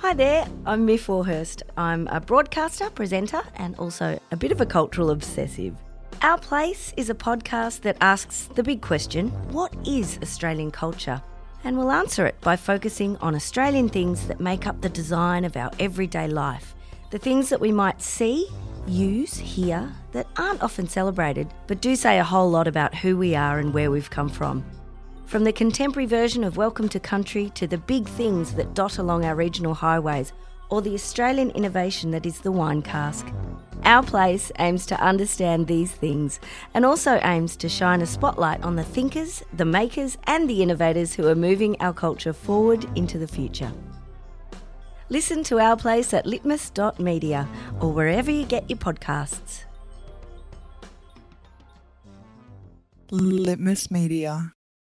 Hi there, I'm Miff Warhurst. I'm a broadcaster, presenter, and also a bit of a cultural obsessive. Our Place is a podcast that asks the big question what is Australian culture? And we'll answer it by focusing on Australian things that make up the design of our everyday life. The things that we might see, use, hear, that aren't often celebrated, but do say a whole lot about who we are and where we've come from. From the contemporary version of Welcome to Country to the big things that dot along our regional highways, or the Australian innovation that is the wine cask. Our place aims to understand these things and also aims to shine a spotlight on the thinkers, the makers, and the innovators who are moving our culture forward into the future. Listen to Our Place at litmus.media or wherever you get your podcasts. Litmus Media.